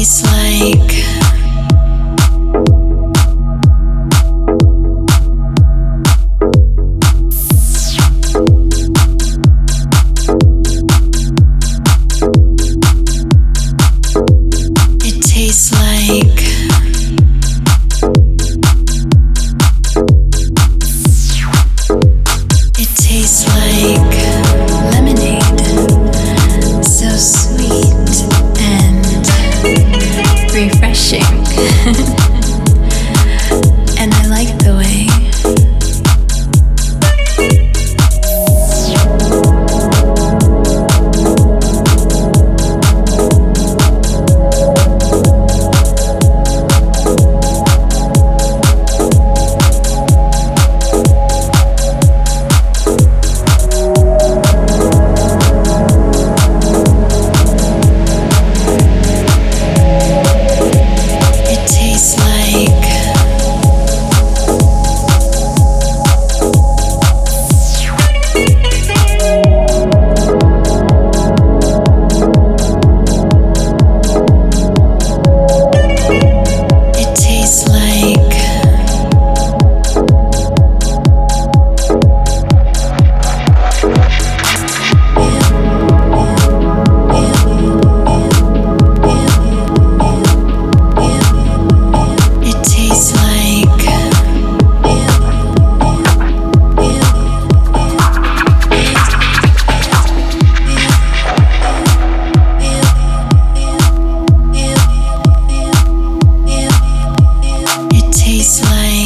tastes like. It tastes like machine.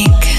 week.